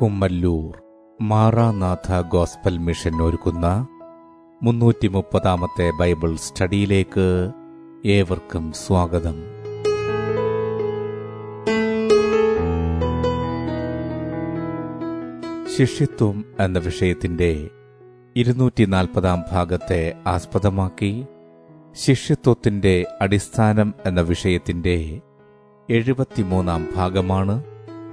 Kummallur Maranatha gospel mission ഒരുക്കുന്ന മുന്നൂറ്റി മുപ്പതാമത്തെ ബൈബിൾ സ്റ്റഡിയിലേക്ക് ഏവർക്കും സ്വാഗതം. ശിഷ്യത്വം എന്ന വിഷയത്തിന്റെ ഇരുന്നൂറ്റി നാൽപ്പതാം ഭാഗത്തെ ആസ്പദമാക്കി ശിഷ്യത്വത്തിന്റെ അടിസ്ഥാനം എന്ന വിഷയത്തിന്റെ എഴുപത്തിമൂന്നാം ഭാഗമാണ്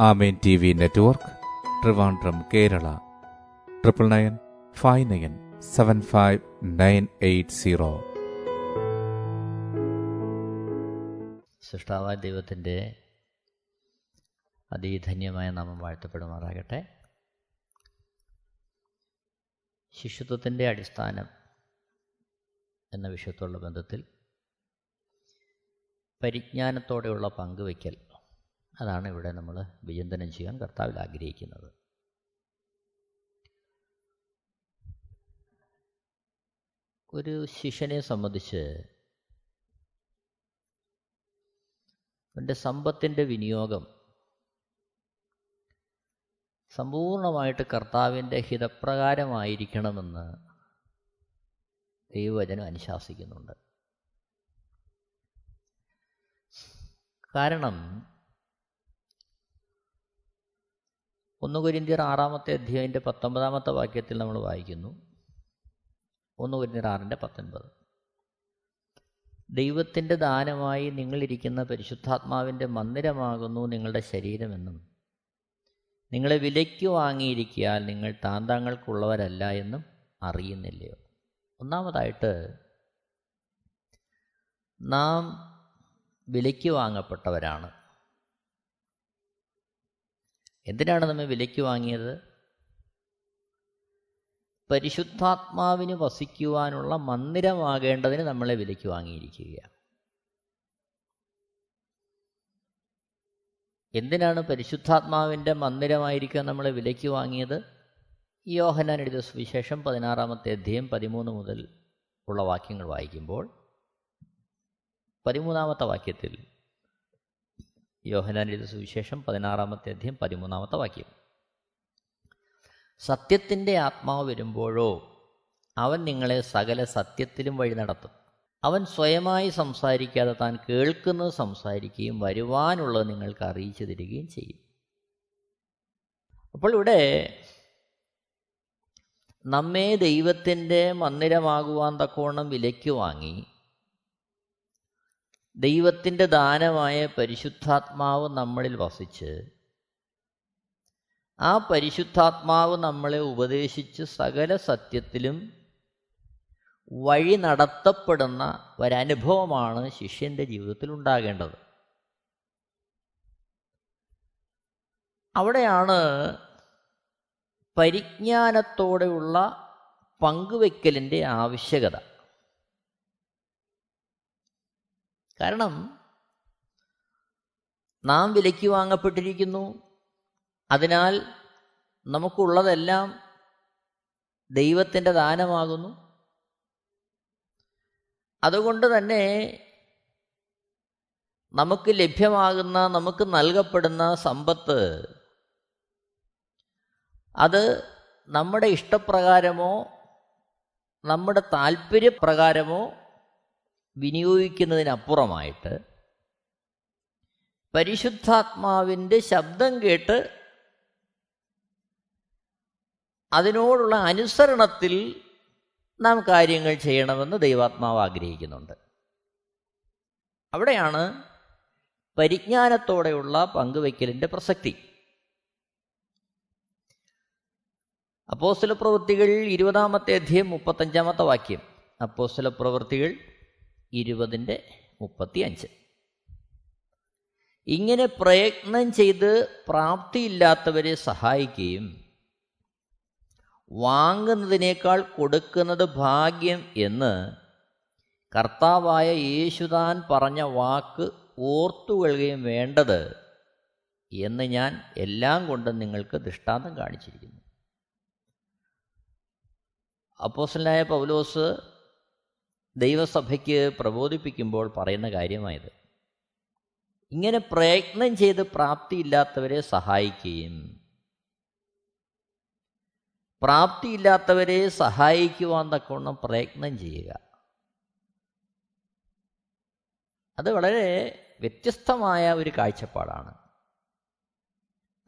Amen T V network Trivandrum Kerala. Triple nine five nine seven five nine eight zero. സൃഷ്ടാവായ ദൈവത്തിന്റെ അതിധന്യമായ നാമം വാഴ്ത്തപ്പെടുമാറാകട്ടെ. ശിശുത്വത്തിന്റെ അടിസ്ഥാനം എന്ന വിഷയത്തോടുള്ള ബന്ധത്തിൽ പരിജ്ഞാനത്തോടെയുള്ള പങ്കുവയ്ക്കൽ അതാണ് ഇവിടെ നമ്മൾ വിചിന്തനം ചെയ്യാൻ കർത്താവിൽ ആഗ്രഹിക്കുന്നത്. ഒരു ശിഷ്യനെ സംബന്ധിച്ച് അവന്റെ സമ്പത്തിന്റെ വിനിയോഗം സമ്പൂർണമായിട്ട് കർത്താവിന്റെ ഹിതപ്രകാരമായിരിക്കണമെന്ന് ദൈവവചനം അനുശാസിക്കുന്നുണ്ട്. കാരണം ഒന്ന് കുരിന്തിയർ ആറാമത്തെ അധ്യായന്റെ പത്തൊമ്പതാമത്തെ വാക്യത്തിൽ നമ്മൾ വായിക്കുന്നു. ഒന്ന് കുരിന്തിയർ ആറിന്റെ പത്തൊൻപത്. ദൈവത്തിന്റെ ദാനമായി നിങ്ങളിരിക്കുന്ന പരിശുദ്ധാത്മാവിന്റെ മന്ദിരമാകുന്നു നിങ്ങളുടെ ശരീരമെന്നും നിങ്ങളെ വിലയ്ക്ക് വാങ്ങിയിരിക്കിയാൽ നിങ്ങൾ താന്താങ്ങൾക്കുള്ളവരല്ല എന്നും അറിയുന്നില്ലയോ? ഒന്നാമതായിട്ട് നാം വിലയ്ക്ക് വാങ്ങപ്പെട്ടവരാണ്. എന്തിനാണ് നമ്മെ വിലയ്ക്ക് വാങ്ങിയത്? പരിശുദ്ധാത്മാവിന് വസിക്കുവാനുള്ള മന്ദിരമാകേണ്ടതിന് നമ്മളെ വിലയ്ക്ക് വാങ്ങിയിരിക്കുകയാണ്. എന്തിനാണ് പരിശുദ്ധാത്മാവിന്റെ മന്ദിരമായിരിക്കാൻ നമ്മളെ വിലയ്ക്ക് വാങ്ങിയത്? യോഹനാൻ എഴുതിയ സുവിശേഷം പതിനാറാമത്തെ അധ്യയം പതിമൂന്ന് മുതൽ ഉള്ള വാക്യങ്ങൾ വായിക്കുമ്പോൾ പതിമൂന്നാമത്തെ വാക്യത്തിൽ യോഹനാൻ എഴുതിയ സുവിശേഷം പതിനാറാമത്തെ അധ്യയം പതിമൂന്നാമത്തെ വാക്യം. സത്യത്തിന്റെ ആത്മാവ് വരുമ്പോഴോ അവൻ നിങ്ങളെ സകല സത്യത്തിലും വഴി നടത്തും. അവൻ സ്വയമായി സംസാരിക്കാതെ താൻ കേൾക്കുന്നത് സംസാരിക്കുകയും വരുവാനുള്ളത് നിങ്ങൾക്ക് അറിയിച്ചു തരികയും ചെയ്യും. അപ്പോൾ ഇവിടെ നമ്മെ ദൈവത്തിന്റെ മന്ദിരമാകുവാൻ തക്കവണ്ണം വിലയ്ക്ക് വാങ്ങി ദൈവത്തിന്റെ ദാനമായ പരിശുദ്ധാത്മാവ് നമ്മളിൽ വസിച്ച് ആ പരിശുദ്ധാത്മാവ് നമ്മളെ ഉപദേശിച്ച് സകല സത്യത്തിലും വഴി നടത്തപ്പെടുന്ന ഒരനുഭവമാണ് ശിഷ്യന്റെ ജീവിതത്തിൽ ഉണ്ടാകേണ്ടത്. അവിടെയാണ് പരിജ്ഞാനത്തോടെയുള്ള പങ്കുവെക്കലിന്റെ ആവശ്യകത. കാരണം നാം വിലയ്ക്ക് വാങ്ങപ്പെട്ടിരിക്കുന്നു. അതിനാൽ നമുക്കുള്ളതെല്ലാം ദൈവത്തിന്റെ ദാനമാകുന്നു. അതുകൊണ്ട് തന്നെ നമുക്ക് ലഭ്യമാകുന്ന നമുക്ക് നൽകപ്പെടുന്ന സമ്പത്ത് അത് നമ്മുടെ ഇഷ്ടപ്രകാരമോ നമ്മുടെ താല്പര്യപ്രകാരമോ വിനിയോഗിക്കുന്നതിനപ്പുറമായിട്ട് പരിശുദ്ധാത്മാവിന്റെ ശബ്ദം കേട്ട് അതിനോടുള്ള അനുസരണത്തിൽ നാം കാര്യങ്ങൾ ചെയ്യണമെന്ന് ദൈവാത്മാവ് ആഗ്രഹിക്കുന്നുണ്ട്. അവിടെയാണ് പരിജ്ഞാനത്തോടെയുള്ള പങ്കുവയ്ക്കലിന്റെ പ്രസക്തി. അപ്പോസ്തല പ്രവൃത്തികൾ ഇരുപതാമത്തെ അധ്യയം മുപ്പത്തഞ്ചാമത്തെ വാക്യം. അപ്പോസ്തല പ്രവൃത്തികൾ ഇരുപതിന്റെ മുപ്പത്തി അഞ്ച് ഇങ്ങനെ പ്രയത്നം ചെയ്ത് പ്രാപ്തിയില്ലാത്തവരെ സഹായിക്കുകയും വാങ്ങുന്നതിനേക്കാൾ കൊടുക്കുന്നത് ഭാഗ്യം എന്ന് കർത്താവായ യേശുദാൻ പറഞ്ഞ വാക്ക് ഓർത്തുകൊള്ളുകയും വേണ്ടത് എന്ന് ഞാൻ എല്ലാം കൊണ്ടും നിങ്ങൾക്ക് ദൃഷ്ടാന്തം കാണിച്ചിരിക്കുന്നു. അപ്പോസലായ പൗലോസ് ദൈവസഭയ്ക്ക് പ്രബോധിപ്പിക്കുമ്പോൾ പറയുന്ന കാര്യമായത്. ഇങ്ങനെ പ്രയത്നം ചെയ്ത് പ്രാപ്തിയില്ലാത്തവരെ സഹായിക്കുകയും പ്രാപ്തിയില്ലാത്തവരെ സഹായിക്കുവാൻ തക്കവണ്ണം പ്രയത്നം ചെയ്യുക. അത് വളരെ വ്യത്യസ്തമായ ഒരു കാഴ്ചപ്പാടാണ്.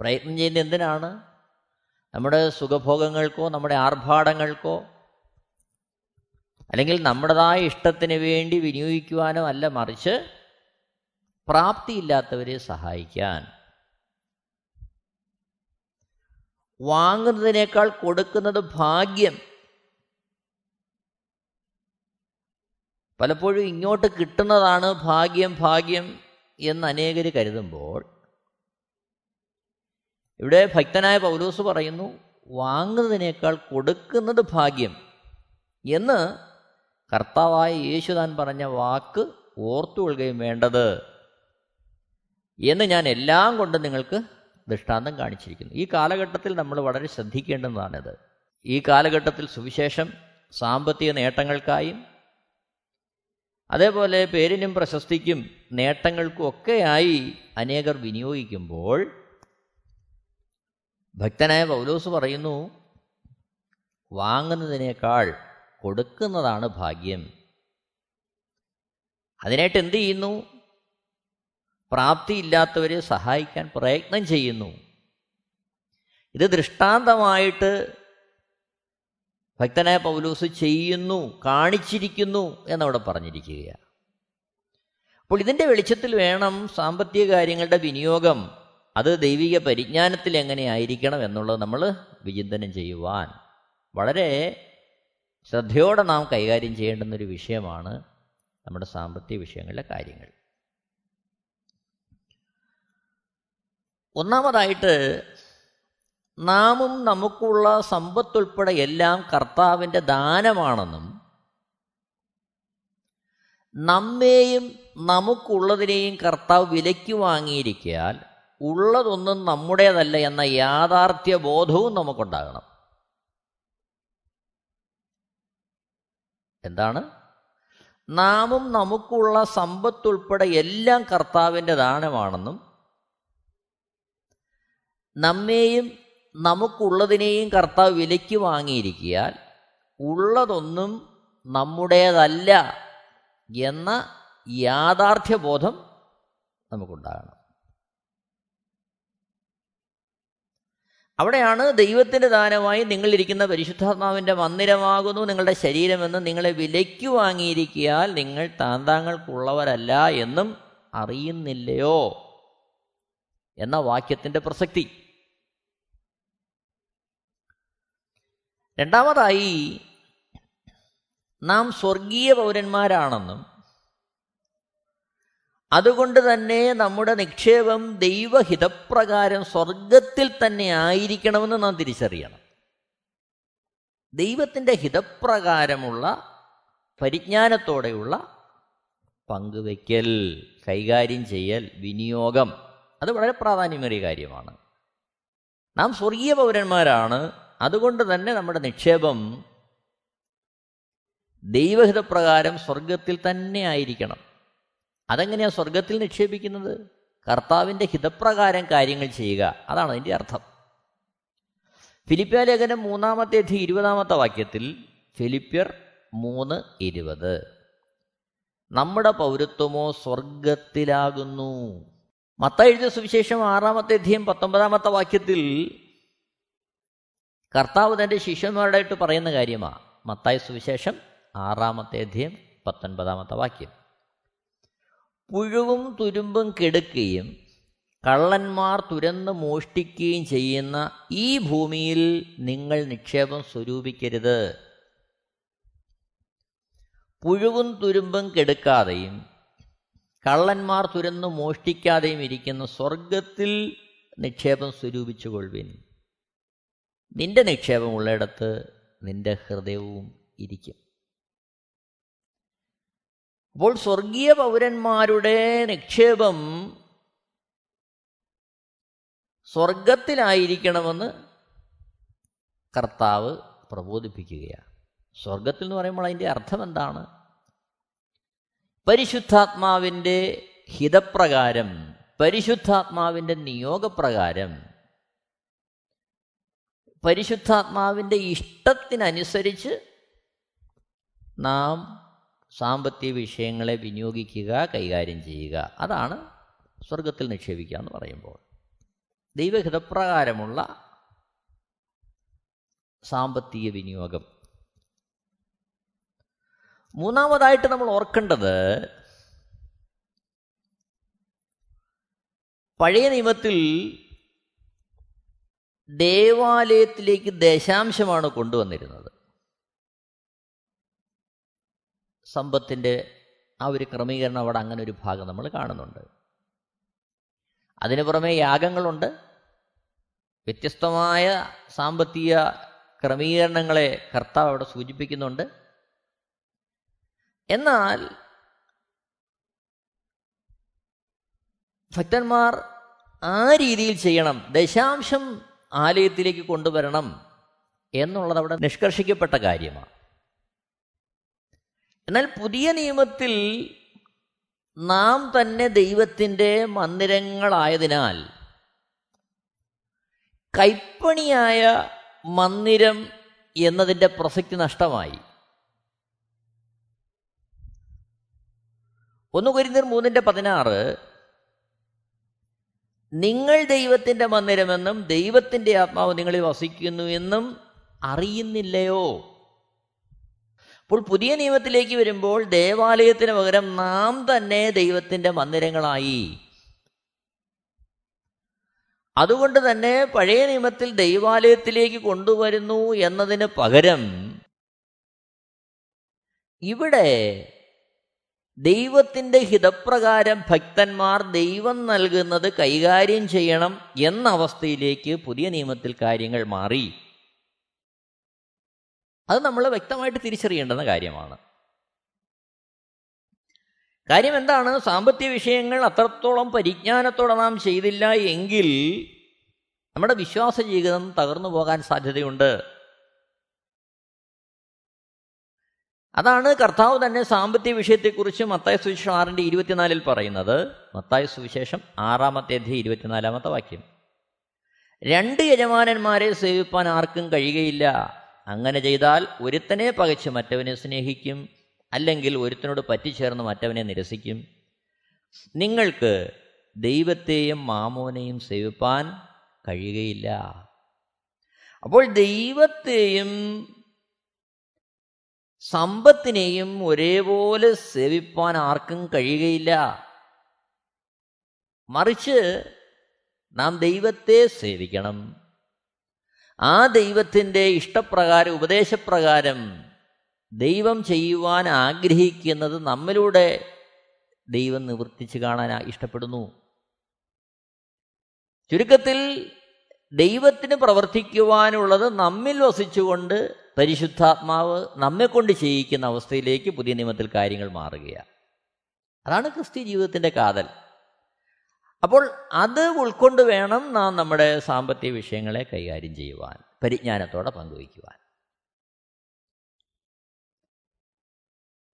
പ്രയത്നം ചെയ്യുന്നത് എന്തിനാണ്? നമ്മുടെ സുഖഭോഗങ്ങൾക്കോ നമ്മുടെ ആർഭാടങ്ങൾക്കോ അല്ലെങ്കിൽ നമ്മുടേതായ ഇഷ്ടത്തിന് വേണ്ടി വിനിയോഗിക്കുവാനോ അല്ല മറിച്ച് പ്രാപ്തിയില്ലാത്തവരെ സഹായിക്കാൻ. വാങ്ങുന്നതിനേക്കാൾ കൊടുക്കുന്നത് ഭാഗ്യം. പലപ്പോഴും ഇങ്ങോട്ട് കിട്ടുന്നതാണ് ഭാഗ്യം ഭാഗ്യം എന്ന് അനേകർ കരുതുമ്പോൾ ഇവിടെ ഭക്തനായ പൗലോസ് പറയുന്നു വാങ്ങുന്നതിനേക്കാൾ കൊടുക്കുന്നത് ഭാഗ്യം എന്ന് കർത്താവായ യേശു താൻ പറഞ്ഞ വാക്ക് ഓർത്തുകൊള്ളുകയും വേണ്ടത് എന്ന് ഞാൻ എല്ലാം കൊണ്ട് നിങ്ങൾക്ക് ദൃഷ്ടാന്തം കാണിച്ചിരിക്കുന്നു. ഈ കാലഘട്ടത്തിൽ നമ്മൾ വളരെ ശ്രദ്ധിക്കേണ്ടതാണിത് ഈ കാലഘട്ടത്തിൽ സുവിശേഷം സാമ്പത്തിക നേട്ടങ്ങൾക്കായും അതേപോലെ പേരിനും പ്രശസ്തിക്കും നേട്ടങ്ങൾക്കും ഒക്കെയായി അനേകർ വിനിയോഗിക്കുമ്പോൾ ഭക്തനായ പൗലോസ് പറയുന്നു വാങ്ങുന്നതിനേക്കാൾ കൊടുക്കുന്നതാണ് ഭാഗ്യം. അതിനായിട്ട് എന്ത് ചെയ്യുന്നു? പ്രാപ്തി ഇല്ലാത്തവരെ സഹായിക്കാൻ പ്രയത്നം ചെയ്യുന്നു. ഇത് ദൃഷ്ടാന്തമായിട്ട് ഭക്തനായ പൗലൂസ് ചെയ്യുന്നു കാണിച്ചിരിക്കുന്നു എന്നവിടെ പറഞ്ഞിരിക്കുകയാണ്. അപ്പോൾ ഇതിന്റെ വെളിച്ചത്തിൽ വേണം സാമ്പത്തിക കാര്യങ്ങളുടെ വിനിയോഗം. അത് ദൈവിക പരിജ്ഞാനത്തിൽ എങ്ങനെയായിരിക്കണം എന്നുള്ളത് നമ്മൾ വിചിന്തനം ചെയ്യുവാൻ. വളരെ ശ്രദ്ധയോടെ നാം കൈകാര്യം ചെയ്യേണ്ടുന്ന ഒരു വിഷയമാണ് നമ്മുടെ സാമ്പത്തിക വിഷയങ്ങളിലെ കാര്യങ്ങൾ. ഒന്നാമതായിട്ട് നാമും നമുക്കുള്ള സമ്പത്തുൾപ്പെടെ എല്ലാം കർത്താവിന്റെ ദാനമാണെന്നും നമ്മെയും നമുക്കുള്ളതിനെയും കർത്താവ് വിലയ്ക്ക് വാങ്ങിയിരിക്കാൻ ഉള്ളതൊന്നും നമ്മുടേതല്ല എന്ന യാഥാർത്ഥ്യ ബോധവും നമുക്കുണ്ടാകണം. എന്താണ്? നാമും നമുക്കുള്ള സമ്പത്തുൾപ്പെടെ എല്ലാം കർത്താവിന്റെ ദാനമാണെന്നും നമ്മെയും നമുക്കുള്ളതിനെയും കർത്താവ് വിലയ്ക്ക് വാങ്ങിയിരിക്കിയാൽ ഉള്ളതൊന്നും നമ്മുടേതല്ല എന്ന യാഥാർത്ഥ്യബോധം നമുക്കുണ്ടാകണം. അവിടെയാണ് ദൈവത്തിന്റെ ദാനമായി നിങ്ങളിരിക്കുന്ന പരിശുദ്ധാത്മാവിന്റെ മന്ദിരമാകുന്നു നിങ്ങളുടെ ശരീരമെന്ന് നിങ്ങളെ വിലയ്ക്ക് വാങ്ങിയിരിക്കിയാൽ നിങ്ങൾ താന്താങ്ങൾക്കുള്ളവരല്ല എന്നും അറിയുന്നില്ലയോ എന്ന വാക്യത്തിന്റെ പ്രസക്തി. രണ്ടാമതായി നാം സ്വർഗീയ പൗരന്മാരാണെന്നും അതുകൊണ്ട് തന്നെ നമ്മുടെ നിക്ഷേപം ദൈവഹിതപ്രകാരം സ്വർഗത്തിൽ തന്നെ ആയിരിക്കണമെന്ന് നാം തിരിച്ചറിയണം. ദൈവത്തിന്റെ ഹിതപ്രകാരമുള്ള പരിജ്ഞാനത്തോടെയുള്ള പങ്കുവയ്ക്കൽ കൈകാര്യം ചെയ്യൽ വിനിയോഗം അത് വളരെ പ്രാധാന്യമേറിയ കാര്യമാണ്. നാം സ്വർഗീയ പൗരന്മാരാണ്. അതുകൊണ്ട് തന്നെ നമ്മുടെ നിക്ഷേപം ദൈവഹിതപ്രകാരം സ്വർഗത്തിൽ തന്നെ ആയിരിക്കണം. അതെങ്ങനെയാണ് സ്വർഗത്തിൽ നിക്ഷേപിക്കുന്നത്? കർത്താവിന്റെ ഹിതപ്രകാരം കാര്യങ്ങൾ ചെയ്യുക. അതാണ് അതിന്റെ അർത്ഥം. ഫിലിപ്പിയ ലേഖനം മൂന്നാമത്തെ അധി ഇരുപതാമത്തെ വാക്യത്തിൽ ഫിലിപ്യർ മൂന്ന് ഇരുപത്. നമ്മുടെ പൗരത്വമോ സ്വർഗത്തിലാകുന്നു മത്ത എഴുതിയ സുവിശേഷം ആറാമത്തെ അധ്യയം പത്തൊമ്പതാമത്തെ വാക്യത്തിൽ കർത്താവ് തന്റെ ശിഷ്യന്മാരുടായിട്ട് പറയുന്ന കാര്യമാണ് മത്തായ സുവിശേഷം ആറാമത്തെ അധ്യയം പത്തൊൻപതാമത്തെ വാക്യം. പുഴുവും തുരുമ്പും കെടുക്കുകയും കള്ളന്മാർ തുരന്ന് മോഷ്ടിക്കുകയും ചെയ്യുന്ന ഈ ഭൂമിയിൽ നിങ്ങൾ നിക്ഷേപം സ്വരൂപിക്കരുത്. പുഴുവും തുരുമ്പും കെടുക്കാതെയും കള്ളന്മാർ തുരന്ന് മോഷ്ടിക്കാതെയും ഇരിക്കുന്ന സ്വർഗത്തിൽ നിക്ഷേപം സ്വരൂപിച്ചു കൊള്ളുവിൻ നിന്റെ നിക്ഷേപമുള്ളിടത്ത് നിന്റെ ഹൃദയവും ഇരിക്കും. അപ്പോൾ സ്വർഗീയ പൗരന്മാരുടെ നിക്ഷേപം സ്വർഗത്തിലായിരിക്കണമെന്ന് കർത്താവ് പ്രബോധിപ്പിക്കുകയാണ്. സ്വർഗത്തിൽ എന്ന് പറയുമ്പോൾ അതിന്റെ അർത്ഥം എന്താണ്? പരിശുദ്ധാത്മാവിന്റെ ഹിതപ്രകാരം പരിശുദ്ധാത്മാവിന്റെ നിയോഗപ്രകാരം പരിശുദ്ധാത്മാവിന്റെ ഇഷ്ടത്തിനനുസരിച്ച് നാം സാമ്പത്തിക വിഷയങ്ങളെ വിനിയോഗിക്കുക കൈകാര്യം ചെയ്യുക. അതാണ് സ്വർഗത്തിൽ നിക്ഷേപിക്കുക എന്ന് പറയുമ്പോൾ. ദൈവഹിതപ്രകാരമുള്ള സാമ്പത്തിക വിനിയോഗം. മൂന്നാമതായിട്ട് നമ്മൾ ഓർക്കേണ്ടത് പഴയ നിയമത്തിൽ ദേവാലയത്തിലേക്ക് ദശാംശമാണ് കൊണ്ടുവന്നിരുന്നത്. സമ്പത്തിന്റെ ആ ഒരു ക്രമീകരണം അവിടെ അങ്ങനെ ഒരു ഭാഗം നമ്മൾ കാണുന്നുണ്ട്. അതിനു പുറമെ യാഗങ്ങളുണ്ട്. വ്യത്യസ്തമായ സാമ്പത്തിക ക്രമീകരണങ്ങളെ കർത്താവ് അവിടെ സൂചിപ്പിക്കുന്നുണ്ട്. എന്നാൽ ഭക്തന്മാർ ആ രീതിയിൽ ചെയ്യണം ദശാംശം ആലയത്തിലേക്ക് കൊണ്ടുവരണം എന്നുള്ളത് അവിടെ നിഷ്കർഷിക്കപ്പെട്ട കാര്യമാണ്. എന്നാൽ പുതിയ നിയമത്തിൽ നാം തന്നെ ദൈവത്തിന്റെ മന്ദിരങ്ങളായതിനാൽ കൈപ്പണിയായ മന്ദിരം എന്നതിന്റെ പ്രസക്തി നഷ്ടമായി. ഒന്ന് കുരിന്തർ മൂന്നിന്റെ പതിനാറ് നിങ്ങൾ ദൈവത്തിന്റെ മന്ദിരമെന്നും ദൈവത്തിന്റെ ആത്മാവ് നിങ്ങളിൽ വസിക്കുന്നു എന്നും അറിയുന്നില്ലയോ? അപ്പോൾ പുതിയ നിയമത്തിലേക്ക് വരുമ്പോൾ ദേവാലയത്തിന് പകരം നാം തന്നെ ദൈവത്തിന്റെ മന്ദിരങ്ങളായി. അതുകൊണ്ട് തന്നെ പഴയ നിയമത്തിൽ ദൈവാലയത്തിലേക്ക് കൊണ്ടുവരുന്നു എന്നതിന് പകരം ഇവിടെ ദൈവത്തിന്റെ ഹിതപ്രകാരം ഭക്തന്മാർ ദൈവം നൽകുന്നത് കൈകാര്യം ചെയ്യണം എന്ന അവസ്ഥയിലേക്ക് പുതിയ നിയമത്തിൽ കാര്യങ്ങൾ മാറി. അത് നമ്മൾ വ്യക്തമായിട്ട് തിരിച്ചറിയേണ്ടുന്ന കാര്യമാണ്. കാര്യം എന്താണ്? സാമ്പത്തിക വിഷയങ്ങൾ അത്രത്തോളം പരിജ്ഞാനത്തോടെ നാം ചെയ്തില്ല എങ്കിൽ നമ്മുടെ വിശ്വാസ ജീവിതം തകർന്നു പോകാൻ സാധ്യതയുണ്ട്. അതാണ് കർത്താവ് തന്നെ സാമ്പത്തിക വിഷയത്തെക്കുറിച്ച് മത്തായ സുവിശേഷം ആറിന്റെ ഇരുപത്തിനാലിൽ പറയുന്നത്. മത്തായ സുവിശേഷം ആറാമത്തെ അധ്യയം ഇരുപത്തിനാലാമത്തെ വാക്യം. രണ്ട് യജമാനന്മാരെ സേവിപ്പാൻ ആർക്കും കഴിയുകയില്ല. അങ്ങനെ ചെയ്താൽ ഒരുത്തനെ പകച്ച് മറ്റവനെ സ്നേഹിക്കും അല്ലെങ്കിൽ ഒരുത്തനോട് പറ്റിച്ചേർന്ന് മറ്റവനെ നിരസിക്കും. നിങ്ങൾക്ക് ദൈവത്തെയും മാമോനെയും സേവിപ്പാൻ കഴിയുകയില്ല. അപ്പോൾ ദൈവത്തെയും സമ്പത്തിനെയും ഒരേപോലെ സേവിപ്പാൻ ആർക്കും കഴിയുകയില്ല. മറിച്ച് നാം ദൈവത്തെ സേവിക്കണം. ആ ദൈവത്തിന്റെ ഇഷ്ടപ്രകാരം ഉപദേശപ്രകാരം ദൈവം ചെയ്യുവാൻ ആഗ്രഹിക്കുന്നത് നമ്മിലൂടെ ദൈവം നിവർത്തിച്ച് കാണാൻ ഇഷ്ടപ്പെടുന്നു. ചുരുക്കത്തിൽ ദൈവത്തിന് പ്രവർത്തിക്കുവാനുള്ളത് നമ്മിൽ വസിച്ചുകൊണ്ട് പരിശുദ്ധാത്മാവ് നമ്മെ കൊണ്ട് ചെയ്യിക്കുന്ന അവസ്ഥയിലേക്ക് പുതിയ നിയമത്തിൽ കാര്യങ്ങൾ മാറുകയാണ്. അതാണ് ക്രിസ്ത്യ ജീവിതത്തിന്റെ കാതൽ. അപ്പോൾ അത് ഉൾക്കൊണ്ട് വേണം നാം നമ്മുടെ സാമ്പത്തിക വിഷയങ്ങളെ കൈകാര്യം ചെയ്യുവാൻ പരിജ്ഞാനത്തോടെ പങ്കുവയ്ക്കുവാൻ.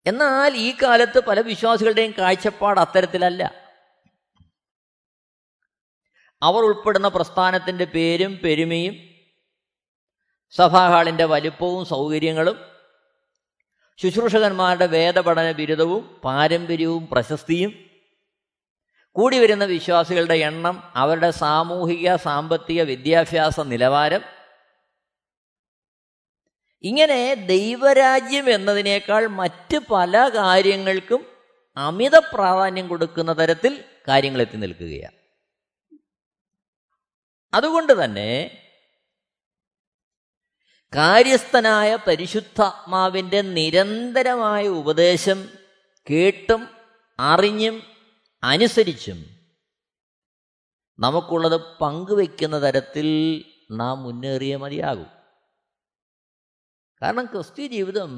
എന്നാൽ ഈ കാലത്ത് പല വിശ്വാസികളുടെയും കാഴ്ചപ്പാട് അത്തരത്തിലല്ല. അവർ ഉൾപ്പെടുന്ന പ്രസ്ഥാനത്തിന്റെ പേരും പെരുമയും സഭാഹാളിന്റെ വലിപ്പവും സൗകര്യങ്ങളും ശുശ്രൂഷകന്മാരുടെ വേദപഠന ബിരുദവും പാരമ്പര്യവും പ്രശസ്തിയും കൂടി വരുന്ന വിശ്വാസികളുടെ എണ്ണം അവരുടെ സാമൂഹിക സാമ്പത്തിക വിദ്യാഭ്യാസ നിലവാരം. ഇങ്ങനെ ദൈവരാജ്യം എന്നതിനേക്കാൾ മറ്റ് പല കാര്യങ്ങൾക്കും അമിത പ്രാധാന്യം കൊടുക്കുന്ന തരത്തിൽ കാര്യങ്ങൾ എത്തി നിൽക്കുകയാണ്. അതുകൊണ്ട് തന്നെ കാര്യസ്ഥനായ പരിശുദ്ധാത്മാവിന്റെ നിരന്തരമായ ഉപദേശം കേട്ടും അറിഞ്ഞും അനുസരിച്ചും നമുക്കുള്ളത് പങ്കുവെക്കുന്ന തരത്തിൽ നാം മുന്നേറിയ മതിയാകും. കാരണം ക്രിസ്ത്യ ജീവിതം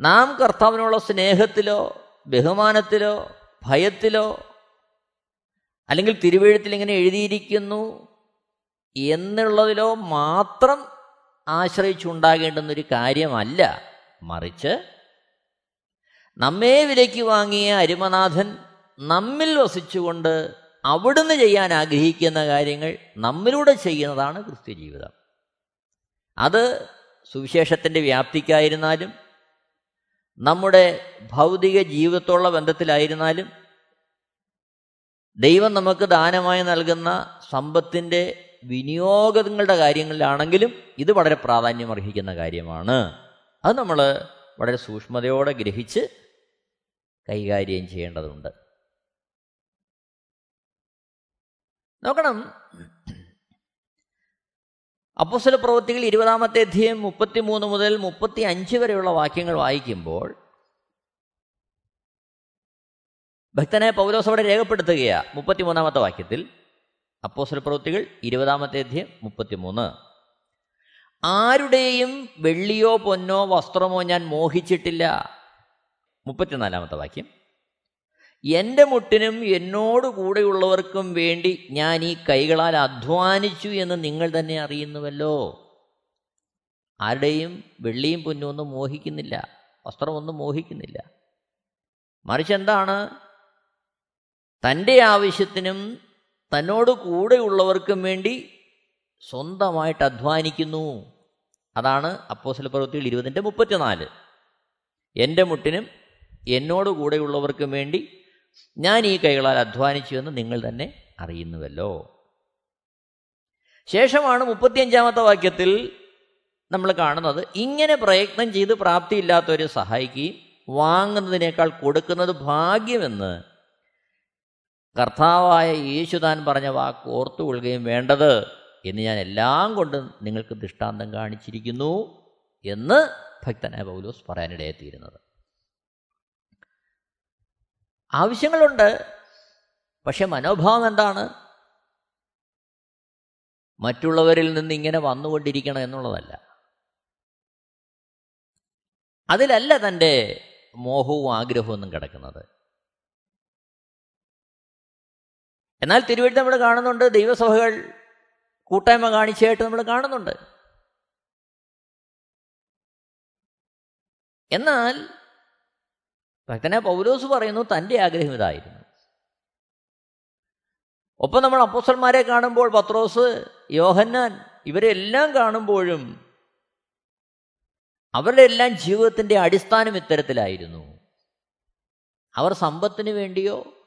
നാം കർത്താവിനുള്ള സ്നേഹത്തിലോ ബഹുമാനത്തിലോ ഭയത്തിലോ അല്ലെങ്കിൽ തിരുവഴുത്തിൽ ഇങ്ങനെ എഴുതിയിരിക്കുന്നു എന്നുള്ളതിലോ മാത്രം ആശ്രയിച്ചുണ്ടാകേണ്ടുന്നൊരു കാര്യമല്ല. മറിച്ച് നമ്മെ വിലയ്ക്ക് വാങ്ങിയ അരുമനാഥൻ നമ്മിൽ വസിച്ചുകൊണ്ട് അവിടുന്ന് ചെയ്യാൻ ആഗ്രഹിക്കുന്ന കാര്യങ്ങൾ നമ്മിലൂടെ ചെയ്യുന്നതാണ് ക്രിസ്ത്യ ജീവിതം അത് സുവിശേഷത്തിന്റെ വ്യാപ്തിക്കായിരുന്നാലും നമ്മുടെ ഭൗതിക ജീവിതത്തോടുള്ള ബന്ധത്തിലായിരുന്നാലും ദൈവം നമുക്ക് ദാനമായി നൽകുന്ന സമ്പത്തിന്റെ വിനിയോഗങ്ങളുടെ കാര്യങ്ങളിലാണെങ്കിലും ഇത് വളരെ പ്രാധാന്യം അർഹിക്കുന്ന കാര്യമാണ്. അത് നമ്മൾ വളരെ സൂക്ഷ്മതയോടെ ഗ്രഹിച്ച് കൈകാര്യം ചെയ്യേണ്ടതുണ്ട്. നോക്കണം. അപ്പോസ്തല പ്രവൃത്തികൾ ഇരുപതാമത്തെ അധ്യയം മുപ്പത്തിമൂന്ന് മുതൽ മുപ്പത്തി അഞ്ച് വരെയുള്ള വാക്യങ്ങൾ വായിക്കുമ്പോൾ ഭക്തനെ പൗലോസ് അവിടെ രേഖപ്പെടുത്തുകയാ. മുപ്പത്തിമൂന്നാമത്തെ വാക്യത്തിൽ അപ്പോസ്വല പ്രവൃത്തികൾ ഇരുപതാമത്തെ അധ്യയം മുപ്പത്തിമൂന്ന്. ആരുടെയും വെള്ളിയോ പൊന്നോ വസ്ത്രമോ ഞാൻ മോഹിച്ചിട്ടില്ല. മുപ്പത്തിനാലാമത്തെ വാക്യം. എന്റെ മുട്ടിനും എന്നോട് കൂടെയുള്ളവർക്കും വേണ്ടി ഞാൻ ഈ കൈകളാൽ അധ്വാനിച്ചു എന്ന് നിങ്ങൾ തന്നെ അറിയുന്നുവല്ലോ. ആരുടെയും വെള്ളിയും പൊന്നും ഒന്നും മോഹിക്കുന്നില്ല. വസ്ത്രമൊന്നും മോഹിക്കുന്നില്ല. മറിച്ച് എന്താണ്? തന്റെ ആവശ്യത്തിനും തന്നോട് കൂടെയുള്ളവർക്കും വേണ്ടി സ്വന്തമായിട്ട് അധ്വാനിക്കുന്നു. അതാണ് അപ്പോസല പ്രവൃത്തികൾ ഇരുപതിന്റെ മുപ്പത്തിനാല്. എന്റെ മുട്ടിനും എന്നോട് കൂടെയുള്ളവർക്കും വേണ്ടി ഞാൻ ഈ കൈകളാൽ അധ്വാനിച്ചു എന്ന് നിങ്ങൾ തന്നെ അറിയുന്നുവല്ലോ. ശേഷമാണ് മുപ്പത്തിയഞ്ചാമത്തെ വാക്യത്തിൽ നമ്മൾ കാണുന്നത് ഇങ്ങനെ പ്രയത്നം ചെയ്ത് പ്രാപ്തിയില്ലാത്തവരെ സഹായിക്കുകയും വാങ്ങുന്നതിനേക്കാൾ കൊടുക്കുന്നത് ഭാഗ്യമെന്ന് കർത്താവായ യേശുദാൻ പറഞ്ഞ വാക്ക് ഓർത്തുകൊള്ളുകയും വേണ്ടത് എന്ന് ഞാൻ എല്ലാം കൊണ്ടും നിങ്ങൾക്ക് ദൃഷ്ടാന്തം കാണിച്ചിരിക്കുന്നു എന്ന് ഭക്തനായ പൗലോസ് പറയാനിടയെത്തിയിരുന്നത് ആവശ്യങ്ങളുണ്ട്. പക്ഷെ മനോഭാവം എന്താണ്? മറ്റുള്ളവരിൽ നിന്ന് ഇങ്ങനെ വന്നുകൊണ്ടിരിക്കണം എന്നുള്ളതല്ല. അതിലല്ല തന്റെ മോഹവും ആഗ്രഹവും ഒന്നും കിടക്കുന്നത്. എന്നാൽ തിരുവഴുത്ത് നമ്മൾ കാണുന്നുണ്ട് ദൈവസഭകൾ കൂട്ടായ്മ കാണിച്ചായിട്ട് നമ്മൾ കാണുന്നുണ്ട്. എന്നാൽ ഭക്തനെ പൗലോസ് പറയുന്നു തന്റെ ആഗ്രഹം ഇതായിരുന്നു. ഒപ്പം നമ്മൾ അപ്പോസന്മാരെ കാണുമ്പോൾ പത്രോസ് യോഹന്നാൻ ഇവരെല്ലാം കാണുമ്പോഴും അവരുടെ എല്ലാം ജീവിതത്തിന്റെ അടിസ്ഥാനം ഇത്തരത്തിലായിരുന്നു. അവർ സമ്പത്തിന് വേണ്ടിയോ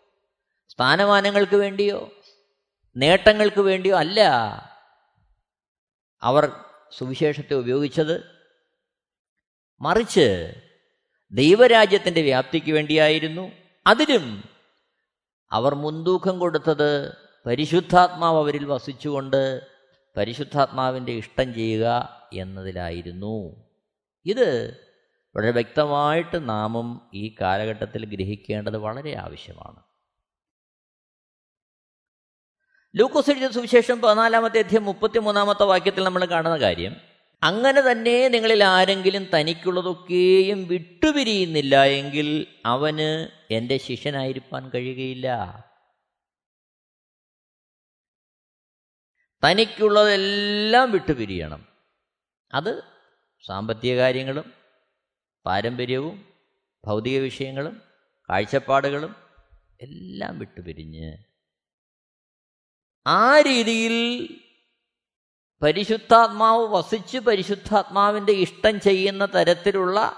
സ്ഥാനമാനങ്ങൾക്ക് വേണ്ടിയോ നേട്ടങ്ങൾക്ക് വേണ്ടിയോ അല്ല അവർ സുവിശേഷത്തെ ഉപയോഗിച്ചത്. മറിച്ച് ദൈവരാജ്യത്തിന്റെ വ്യാപ്തിക്ക് വേണ്ടിയായിരുന്നു. അതിലും അവർ മുൻതൂക്കം കൊടുത്തത് പരിശുദ്ധാത്മാവ് അവരിൽ വസിച്ചുകൊണ്ട് പരിശുദ്ധാത്മാവിന്റെ ഇഷ്ടം ചെയ്യുക എന്നതിലായിരുന്നു. ഇത് വളരെ വ്യക്തമായിട്ട് നാമും ഈ കാലഘട്ടത്തിൽ ഗ്രഹിക്കേണ്ടത് വളരെ ആവശ്യമാണ്. ലൂക്കോസ് എഴുതിയ സുവിശേഷം പതിനാലാമത്തെ അധ്യയം മുപ്പത്തിമൂന്നാമത്തെ വാക്യത്തിൽ നമ്മൾ കാണുന്ന കാര്യം അങ്ങനെ തന്നെ നിങ്ങളിൽ ആരെങ്കിലും തനിക്കുള്ളതൊക്കെയും വിട്ടുപിരിയുന്നില്ല എങ്കിൽ അവന് എന്റെ ശിഷ്യനായിരിക്കാൻ കഴിയുകയില്ല. തനിക്കുള്ളതെല്ലാം വിട്ടുപിരിയണം. അത് സാമ്പത്തിക കാര്യങ്ങളും പാരമ്പര്യവും ഭൗതിക വിഷയങ്ങളും കാഴ്ചപ്പാടുകളും എല്ലാം വിട്ടുപിരിഞ്ഞ് ആ രീതിയിൽ പരിശുദ്ധാത്മാവ് വസിച്ച് പരിശുദ്ധാത്മാവിന്റെ ഇഷ്ടം ചെയ്യുന്ന തരത്തിലുള്ള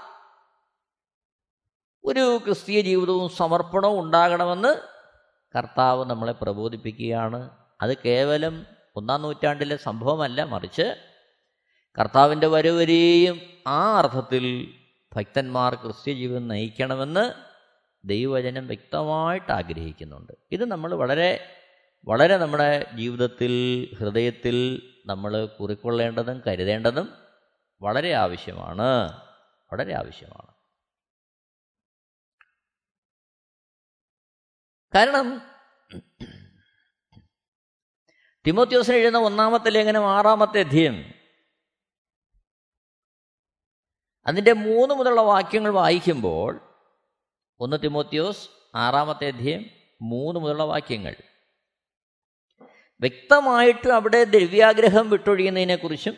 ഒരു ക്രിസ്തീയ ജീവിതവും സമർപ്പണവും ഉണ്ടാകണമെന്ന് കർത്താവ് നമ്മളെ പ്രബോധിപ്പിക്കുകയാണ്. അത് കേവലം ഒന്നാം നൂറ്റാണ്ടിലെ സംഭവമല്ല മറിച്ച് കർത്താവിന്റെ വരവരെയും ആ അർത്ഥത്തിൽ ഭക്തന്മാർ ക്രിസ്ത്യ ജീവിതം നയിക്കണമെന്ന് ദൈവവചനം വ്യക്തമായിട്ട് ആഗ്രഹിക്കുന്നുണ്ട്. ഇത് നമ്മൾ വളരെ വളരെ നമ്മുടെ ജീവിതത്തിൽ ഹൃദയത്തിൽ നമ്മൾ കുറിക്കൊള്ളേണ്ടതും കരുതേണ്ടതും വളരെ ആവശ്യമാണ്. വളരെ ആവശ്യമാണ്. കാരണം തിമോത്യോസിന് എഴുതുന്ന ഒന്നാമത്തെ ലേഖനം ആറാമത്തെ അധ്യയം. അതിന്റെ മൂന്ന് മുതലുള്ള വാക്യങ്ങൾ വായിക്കുമ്പോൾ ഒന്ന് തിമോത്യോസ് ആറാമത്തെ അധ്യയം മൂന്ന് മുതലുള്ള വാക്യങ്ങൾ. വ്യക്തമായിട്ട് അവിടെ ദ്രവ്യാഗ്രഹം വിട്ടൊഴിയുന്നതിനെക്കുറിച്ചും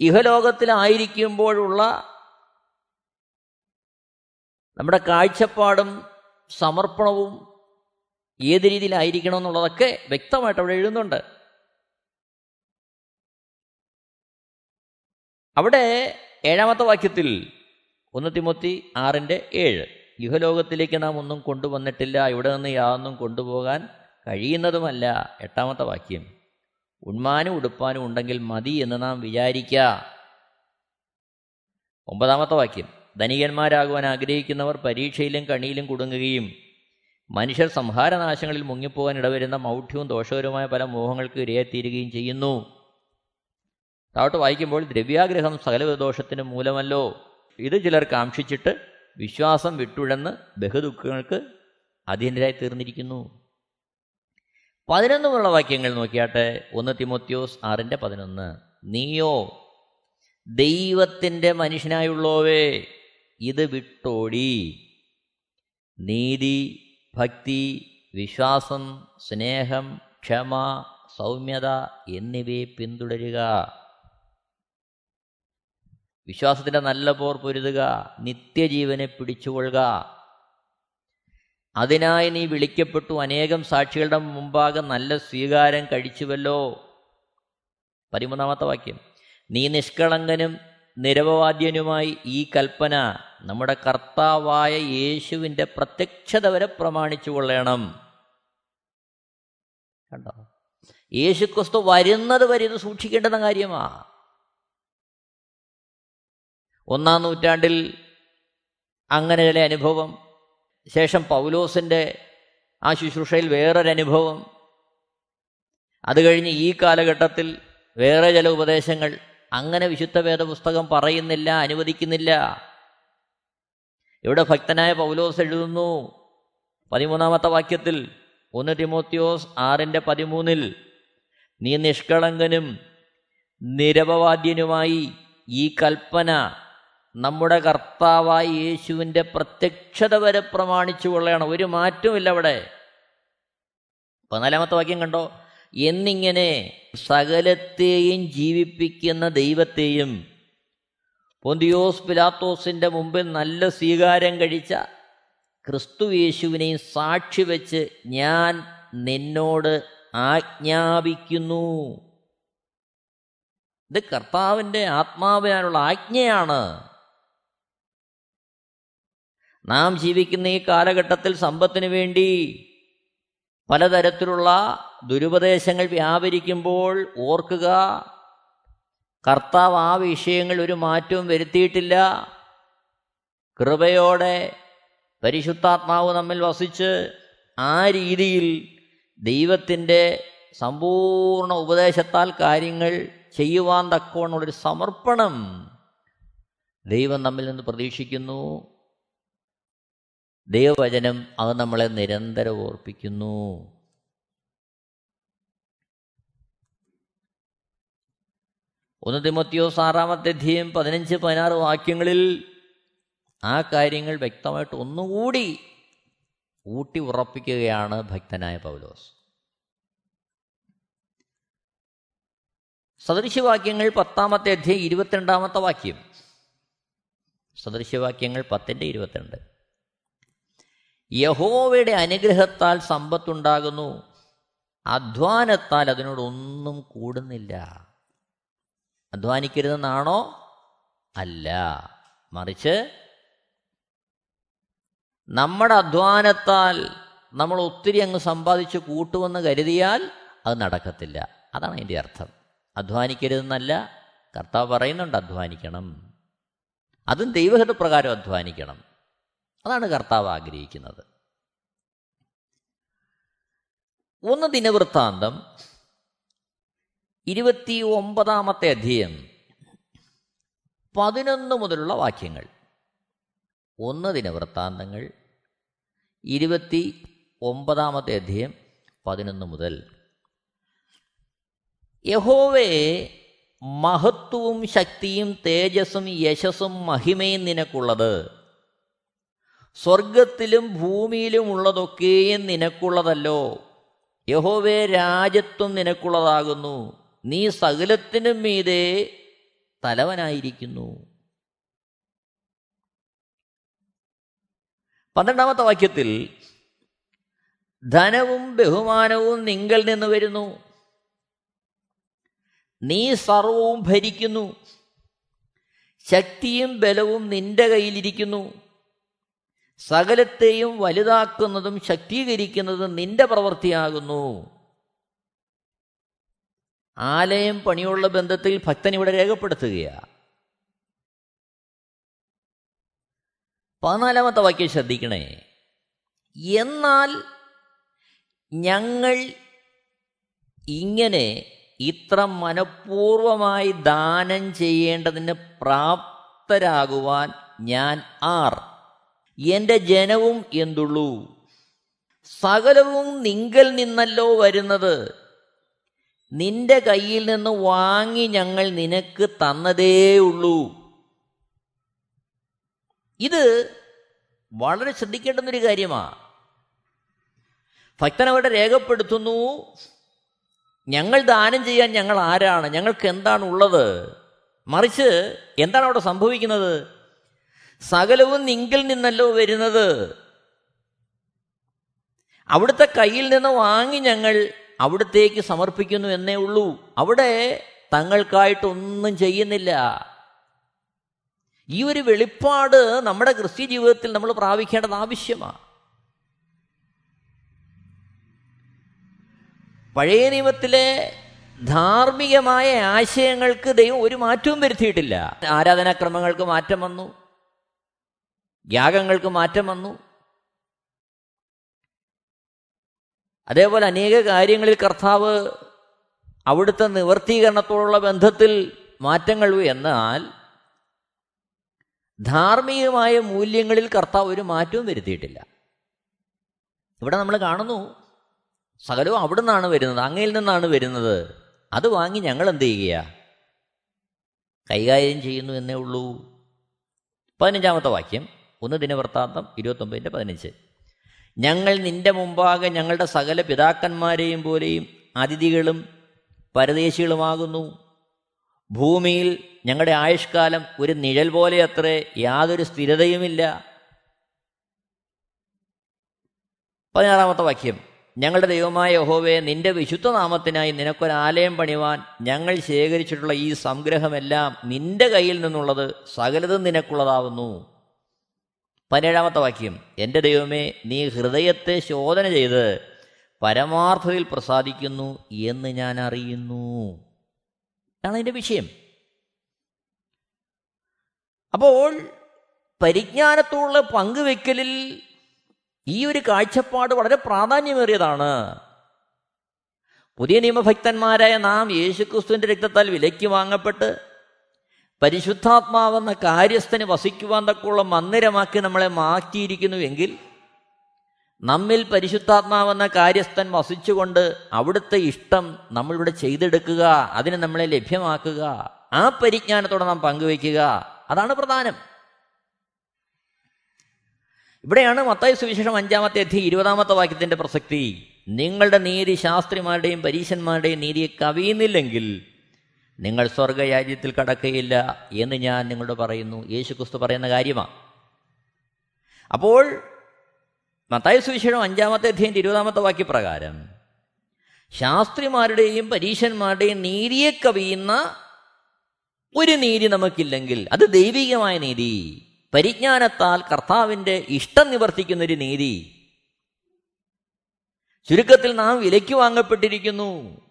ഇഹലോകത്തിലായിരിക്കുമ്പോഴുള്ള നമ്മുടെ കാഴ്ചപ്പാടും സമർപ്പണവും ഏത് രീതിയിലായിരിക്കണം എന്നുള്ളതൊക്കെ വ്യക്തമായിട്ട് അവിടെ എഴുതുന്നുണ്ട്. അവിടെ ഏഴാമത്തെ വാക്യത്തിൽ ഒന്ന് തിമൊത്തി ആറിന്റെ ഏഴ് യുഹലോകത്തിലേക്ക് നാം ഒന്നും കൊണ്ടുവന്നിട്ടില്ല ഇവിടെ നിന്ന് യാതൊന്നും കൊണ്ടുപോകാൻ കഴിയുന്നതുമല്ല എട്ടാമത്തെ വാക്യം. ഉണ്മാനും ഉടുപ്പാനും ഉണ്ടെങ്കിൽ മതി എന്ന് നാം വിചാരിക്ക. ഒമ്പതാമത്തെ വാക്യം. ധനികന്മാരാകുവാൻ ആഗ്രഹിക്കുന്നവർ പരീക്ഷയിലും കണിയിലും കുടുങ്ങുകയും മനുഷ്യർ സംഹാരനാശങ്ങളിൽ മുങ്ങിപ്പോകാൻ ഇടവരുന്ന മൗഢ്യവും ദോഷകരവുമായ പല മോഹങ്ങൾക്ക് ഇരയായിത്തീരുകയും ചെയ്യുന്നു. താട്ട് വായിക്കുമ്പോൾ ദ്രവ്യാഗ്രഹം സകലവിധ ദോഷത്തിന് മൂലമല്ലോ. ഇത് ചിലർ കാക്ഷിച്ചിട്ട് വിശ്വാസം വിട്ടുഴന്ന് ബഹുദുഃഖങ്ങൾക്ക് അധീനരായി തീർന്നിരിക്കുന്നു പതിനൊന്നുമുള്ള വാക്യങ്ങൾ നോക്കിയാട്ടെ. ഒന്ന് തിമോത്യോസ് ആറിന്റെ പതിനൊന്ന്. നീയോ ദൈവത്തിന്റെ മനുഷ്യനായുള്ളോവേ ഇത് വിട്ടോടി. നീതി ഭക്തി വിശ്വാസം സ്നേഹം ക്ഷമ സൗമ്യത എന്നിവയെ പിന്തുടരുക. വിശ്വാസത്തിന്റെ നല്ല പോർ പൊരുതുക. നിത്യജീവനെ പിടിച്ചുകൊള്ളുക. അതിനായി നീ വിളിക്കപ്പെട്ടു. അനേകം സാക്ഷികളുടെ മുമ്പാകെ നല്ല സ്വീകാരം കഴിച്ചുവല്ലോ. പതിമൂന്നാമത്തെ വാക്യം. നീ നിഷ്കളങ്കനും നിരവവാദ്യനുമായി ഈ കൽപ്പന നമ്മുടെ കർത്താവായ യേശുവിന്റെ പ്രത്യക്ഷത വരെ പ്രമാണിച്ചു കൊള്ളണം. കണ്ടോ? യേശു ക്രിസ്തു വരുന്നത് വരെ ഇത് സൂക്ഷിക്കേണ്ടുന്ന കാര്യമാ. ഒന്നാം നൂറ്റാണ്ടിൽ അങ്ങനെ ചില അനുഭവം ശേഷം പൗലോസിന്റെ ആ ശുശ്രൂഷയിൽ വേറൊരനുഭവം. അത് കഴിഞ്ഞ് ഈ കാലഘട്ടത്തിൽ വേറെ ചില ഉപദേശങ്ങൾ. അങ്ങനെ വിശുദ്ധ വേദപുസ്തകം പറയുന്നില്ല അനുവദിക്കുന്നില്ല. ഇവിടെ ഭക്തനായ പൗലോസ് എഴുതുന്നു. പതിമൂന്നാമത്തെ വാക്യത്തിൽ ഒന്ന് തിമോത്യോസ് ആറിന്റെ പതിമൂന്നിൽ നീ നിഷ്കളങ്കനും നിരപവാദ്യനുമായി ഈ കൽപ്പന നമ്മുടെ കർത്താവായ യേശുവിന്റെ പ്രത്യക്ഷത വരെ പ്രമാണിച്ചു കൊള്ളയാണ്. ഒരു മാറ്റമില്ല അവിടെ. പതിനാലാമത്തെ വാക്യം കണ്ടോ? എന്നിങ്ങനെ സകലത്തെയും ജീവിപ്പിക്കുന്ന ദൈവത്തെയും പൊന്തിയോസ് പിലാത്തോസിന്റെ മുമ്പിൽ നല്ല സ്വീകാരം കഴിച്ച ക്രിസ്തു യേശുവിനെയും സാക്ഷി വെച്ച് ഞാൻ നിന്നോട് ആജ്ഞാപിക്കുന്നു. ഇത് കർത്താവിന്റെ ആത്മാവിനാനുള്ള ആജ്ഞയാണ്. നാം ജീവിക്കുന്ന ഈ കാലഘട്ടത്തിൽ സമ്പത്തിന് വേണ്ടി പലതരത്തിലുള്ള ദുരുപദേശങ്ങൾ വ്യാപരിക്കുമ്പോൾ ഓർക്കുക കർത്താവ് ആ വിഷയങ്ങൾ ഒരു മാറ്റവും വരുത്തിയിട്ടില്ല. കൃപയോടെ പരിശുദ്ധാത്മാവ് നമ്മിൽ വസിച്ച് ആ രീതിയിൽ ദൈവത്തിന്റെ സമ്പൂർണ ഉപദേശത്താൽ കാര്യങ്ങൾ ചെയ്യുവാൻ തക്കവണ്ണുള്ളൊരു സമർപ്പണം ദൈവം നമ്മിൽ നിന്ന് പ്രതീക്ഷിക്കുന്നു. ദൈവവചനം അത് നമ്മളെ നിരന്തരം ഓർപ്പിക്കുന്നു. ഒന്ന് തിമത്തിയോസ് ആറാമത്തെ അധ്യയം പതിനഞ്ച് പതിനാറ് വാക്യങ്ങളിൽ ആ കാര്യങ്ങൾ വ്യക്തമായിട്ട് ഒന്നുകൂടി ഊട്ടി ഉറപ്പിക്കുകയാണ് ഭക്തനായ പൗലോസ്. സദൃശ്യവാക്യങ്ങൾ പത്താമത്തെ അധ്യയം ഇരുപത്തിരണ്ടാമത്തെ വാക്യം. സദൃശ്യവാക്യങ്ങൾ പത്തിന്റെ ഇരുപത്തിരണ്ട്. യഹോവയുടെ അനുഗ്രഹത്താൽ സമ്പത്തുണ്ടാകുന്നു. അധ്വാനത്താൽ അതിനോടൊന്നും കൂടുന്നില്ല. അധ്വാനിക്കരുതെന്നാണോ? അല്ല. മറിച്ച് നമ്മുടെ അധ്വാനത്താൽ നമ്മൾ ഒത്തിരി അങ്ങ് സമ്പാദിച്ച് കൂട്ടുമെന്ന് കരുതിയാൽ അത് നടക്കത്തില്ല. അതാണ് അതിന്റെ അർത്ഥം. അധ്വാനിക്കരുതെന്നല്ല കർത്താവ് പറയുന്നുണ്ട് അധ്വാനിക്കണം. അതും ദൈവഹിത പ്രകാരം അധ്വാനിക്കണം. അതാണ് കർത്താവ് ആഗ്രഹിക്കുന്നത്. ഒന്ന് ദിനവൃത്താന്തം ഇരുപത്തി ഒമ്പതാമത്തെ അധ്യയം പതിനൊന്ന് മുതലുള്ള വാക്യങ്ങൾ. ഒന്ന് ദിനവൃത്താന്തങ്ങൾ ഇരുപത്തി ഒമ്പതാമത്തെ അധ്യയം പതിനൊന്ന് മുതൽ. യഹോവേ മഹത്വവും ശക്തിയും തേജസ്സും യശസ്സും മഹിമയും നിനക്കുള്ളത്. സ്വർഗത്തിലും ഭൂമിയിലും ഉള്ളതൊക്കെയും നിനക്കുള്ളതല്ലോ. യഹോവേ രാജ്യത്വം നിനക്കുള്ളതാകുന്നു. നീ സകലത്തിനും മീതെ തലവനായിരിക്കുന്നു. പന്ത്രണ്ടാമത്തെ വാക്യത്തിൽ ധനവും ബഹുമാനവും നിങ്ങൾ നിന്ന് വരുന്നു. നീ സർവവും ഭരിക്കുന്നു. ശക്തിയും ബലവും നിന്റെ കയ്യിലിരിക്കുന്നു. സകലത്തെയും വലുതാക്കുന്നതും ശക്തീകരിക്കുന്നതും നിന്റെ പ്രവൃത്തിയാകുന്നു. ആലയം പണിയുള്ള ബന്ധത്തിൽ ഭക്തൻ ഇവിടെ രേഖപ്പെടുത്തുകയാണ് പതിനാലാമത്തെ വാക്യം ശ്രദ്ധിക്കണേ. എന്നാൽ ഞങ്ങൾ ഇങ്ങനെ ഇത്ര മനഃപൂർവമായി ദാനം ചെയ്യേണ്ടതിന് പ്രാപ്തരാകുവാൻ ഞാൻ ആർ? എന്റെ ജനവും എന്തുള്ളൂ? സകലവും നിങ്കൽ നിന്നല്ലോ വരുന്നത്. നിന്റെ കയ്യിൽ നിന്ന് വാങ്ങി ഞങ്ങൾ നിനക്ക് തന്നതേ ഉള്ളൂ. ഇത് വളരെ ശ്രദ്ധിക്കേണ്ടുന്നൊരു കാര്യമാണ് ഭക്തനവിടെ രേഖപ്പെടുത്തുന്നു ഞങ്ങൾ ദാനം ചെയ്യാൻ ഞങ്ങൾ ആരാണ്? ഞങ്ങൾക്ക് എന്താണ് ഉള്ളത്? മറിച്ച് എന്താണ് അവിടെ സംഭവിക്കുന്നത്? സകലവും നിങ്കിൽ നിന്നല്ലോ വരുന്നത്. അവിടുത്തെ കയ്യിൽ നിന്ന് വാങ്ങി ഞങ്ങൾ അവിടത്തേക്ക് സമർപ്പിക്കുന്നു എന്നേ ഉള്ളൂ. അവിടെ തങ്ങൾക്കായിട്ടൊന്നും ചെയ്യുന്നില്ല. ഈ ഒരു വെളിപ്പാട് നമ്മുടെ ക്രിസ്ത്യ ജീവിതത്തിൽ നമ്മൾ പ്രാപിക്കേണ്ടത് ആവശ്യമാണ് പഴയ നിയമത്തിലെ ധാർമ്മികമായ ആശയങ്ങൾക്ക് ദൈവം ഒരു മാറ്റവും വരുത്തിയിട്ടില്ല. ആരാധനാക്രമങ്ങൾക്ക് മാറ്റം വന്നു. യാഗങ്ങൾക്ക് മാറ്റം വന്നു. അതേപോലെ അനേക കാര്യങ്ങളിൽ കർത്താവ് അവിടുത്തെ നിവർത്തീകരണത്തോടുള്ള ബന്ധത്തിൽ മാറ്റങ്ങൾ എന്നാൽ ധാർമ്മികമായ മൂല്യങ്ങളിൽ കർത്താവ് ഒരു മാറ്റവും വരുത്തിയിട്ടില്ല. ഇവിടെ നമ്മൾ കാണുന്നു സകലവും അവിടെ നിന്നാണ് വരുന്നത് അങ്ങയിൽ നിന്നാണ് വരുന്നത്. അത് വാങ്ങി ഞങ്ങൾ എന്ത് ചെയ്യുക? കൈകാര്യം ചെയ്യുന്നു എന്നേ ഉള്ളൂ. പതിനഞ്ചാമത്തെ വാക്യം. ഒന്ന് ദിനവൃത്താന്തം ഇരുപത്തൊമ്പതിന്റെ പതിനഞ്ച്. ഞങ്ങൾ നിന്റെ മുമ്പാകെ ഞങ്ങളുടെ സകല പിതാക്കന്മാരെയും പോലെയും അതിഥികളും പരദേശികളുമാകുന്നു. ഭൂമിയിൽ ഞങ്ങളുടെ ആയുഷ്കാലം ഒരു നിഴൽ പോലെ അത്രേ യാതൊരു സ്ഥിരതയുമില്ല. പതിനാറാമത്തെ വാക്യം. ഞങ്ങളുടെ ദൈവമായ യഹോവയെ നിന്റെ വിശുദ്ധ നാമത്തിനായി നിനക്കൊരാലയം പണിവാൻ ഞങ്ങൾ ശേഖരിച്ചിട്ടുള്ള ഈ സംഗ്രഹമെല്ലാം നിന്റെ കയ്യിൽ നിന്നുള്ളത് സകലതും നിനക്കുള്ളതാവുന്നു. പതിനേഴാമത്തെ വാക്യം എന്റെ ദൈവമേ നീ ഹൃദയത്തെ ശോധന ചെയ്ത് പരമാർത്ഥത്തിൽ പ്രസാദിക്കുന്നു എന്ന് ഞാൻ അറിയുന്നു. ഇതാണ് അതിന്റെ വിഷയം. അപ്പോൾ പരിജ്ഞാനത്തോടുള്ള പങ്കുവെക്കലിൽ ഈ ഒരു കാഴ്ചപ്പാട് വളരെ പ്രാധാന്യമേറിയതാണ്. പുതിയ നിയമഭക്തന്മാരായ നാം യേശുക്രിസ്തുവിന്റെ രക്തത്താൽ വിലയ്ക്ക് വാങ്ങപ്പെട്ട് പരിശുദ്ധാത്മാവെന്ന കാര്യസ്ഥന് വസിക്കുവാൻ തക്കുള്ള മന്ദിരമാക്കി നമ്മളെ മാറ്റിയിരിക്കുന്നുവെങ്കിൽ നമ്മിൽ പരിശുദ്ധാത്മാവെന്ന കാര്യസ്ഥൻ വസിച്ചുകൊണ്ട് അവിടുത്തെ ഇഷ്ടം നമ്മളിവിടെ ചെയ്തെടുക്കുക അതിനെ നമ്മളെ ലഭ്യമാക്കുക ആ പരിജ്ഞാനത്തോടെ നാം പങ്കുവയ്ക്കുക അതാണ് പ്രധാനം. ഇവിടെയാണ് മത്തായ സുവിശേഷം അഞ്ചാമത്തെ അധ്യയം ഇരുപതാമത്തെ വാക്യത്തിന്റെ പ്രസക്തി. നിങ്ങളുടെ നീതി ശാസ്ത്രിമാരുടെയും പരീശന്മാരുടെയും നീതിയെ കവിയുന്നില്ലെങ്കിൽ നിങ്ങൾ സ്വർഗരാജ്യത്തിൽ കടക്കുകയില്ല എന്ന് ഞാൻ നിങ്ങളോട് പറയുന്നു. യേശു ക്രിസ്തു പറയുന്ന കാര്യമാണ് അപ്പോൾ മത്തായ സുവിശേഷം അഞ്ചാമത്തെ അധ്യയന്റെ ഇരുപതാമത്തെ വാക്യപ്രകാരം ശാസ്ത്രിമാരുടെയും പരീശന്മാരുടെയും നീതിയെ കവിയുന്ന ഒരു നീതി നമുക്കില്ലെങ്കിൽ അത് ദൈവികമായ നീതി. പരിജ്ഞാനത്താൽ കർത്താവിന്റെ ഇഷ്ടം നിവർത്തിക്കുന്ന ഒരു നീതി. ചുരുക്കത്തിൽ നാം വിലയ്ക്ക് വാങ്ങപ്പെട്ടിരിക്കുന്നു.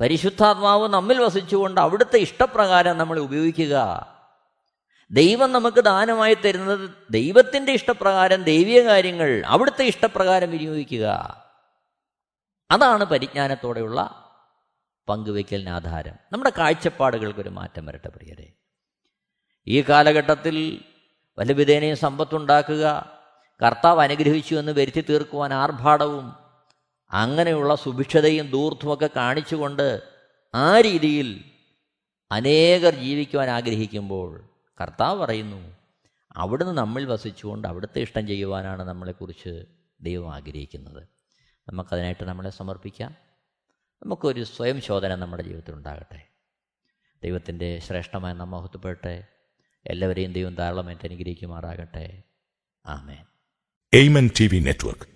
പരിശുദ്ധാത്മാവ് നമ്മിൽ വസിച്ചുകൊണ്ട് അവിടുത്തെ ഇഷ്ടപ്രകാരം നമ്മൾ ഉപയോഗിക്കുക. ദൈവം നമുക്ക് ദാനമായി തരുന്നത് ദൈവത്തിന്റെ ഇഷ്ടപ്രകാരം ദൈവീയ കാര്യങ്ങൾ അവിടുത്തെ ഇഷ്ടപ്രകാരം വിനിയോഗിക്കുക. അതാണ് പരിജ്ഞാനത്തോടെയുള്ള പങ്കുവയ്ക്കലിന് ആധാരം. നമ്മുടെ കാഴ്ചപ്പാടുകൾക്കൊരു മാറ്റം വരട്ടെ പ്രിയരെ. ഈ കാലഘട്ടത്തിൽ വല്ലവിധേനയും സമ്പത്തുണ്ടാക്കുക കർത്താവ് അനുഗ്രഹിച്ചു എന്ന് വരുത്തി തീർക്കുവാൻ ആർഭാടവും അങ്ങനെയുള്ള സുഭിക്ഷതയും ദൂർത്തുമൊക്കെ കാണിച്ചുകൊണ്ട് ആ രീതിയിൽ അനേകർ ജീവിക്കുവാൻ ആഗ്രഹിക്കുമ്പോൾ കർത്താവ് പറയുന്നു അവിടുന്ന് നമ്മൾ വസിച്ചുകൊണ്ട് അവിടുത്തെ ഇഷ്ടം ചെയ്യുവാനാണ് നമ്മളെക്കുറിച്ച് ദൈവം ആഗ്രഹിക്കുന്നത്. നമുക്കതിനായിട്ട് നമ്മളെ സമർപ്പിക്കാം. നമുക്കൊരു സ്വയം ശോധന നമ്മുടെ ജീവിതത്തിൽ ഉണ്ടാകട്ടെ. ദൈവത്തിന്റെ ശ്രേഷ്ഠമായ നമ്മഹത്വപ്പെടട്ടെ എല്ലാവരെയും ദൈവം ധാരാളമായിട്ട് അനുഗ്രഹിക്കുമാറാകട്ടെ. ആമേൻ. Amen T V network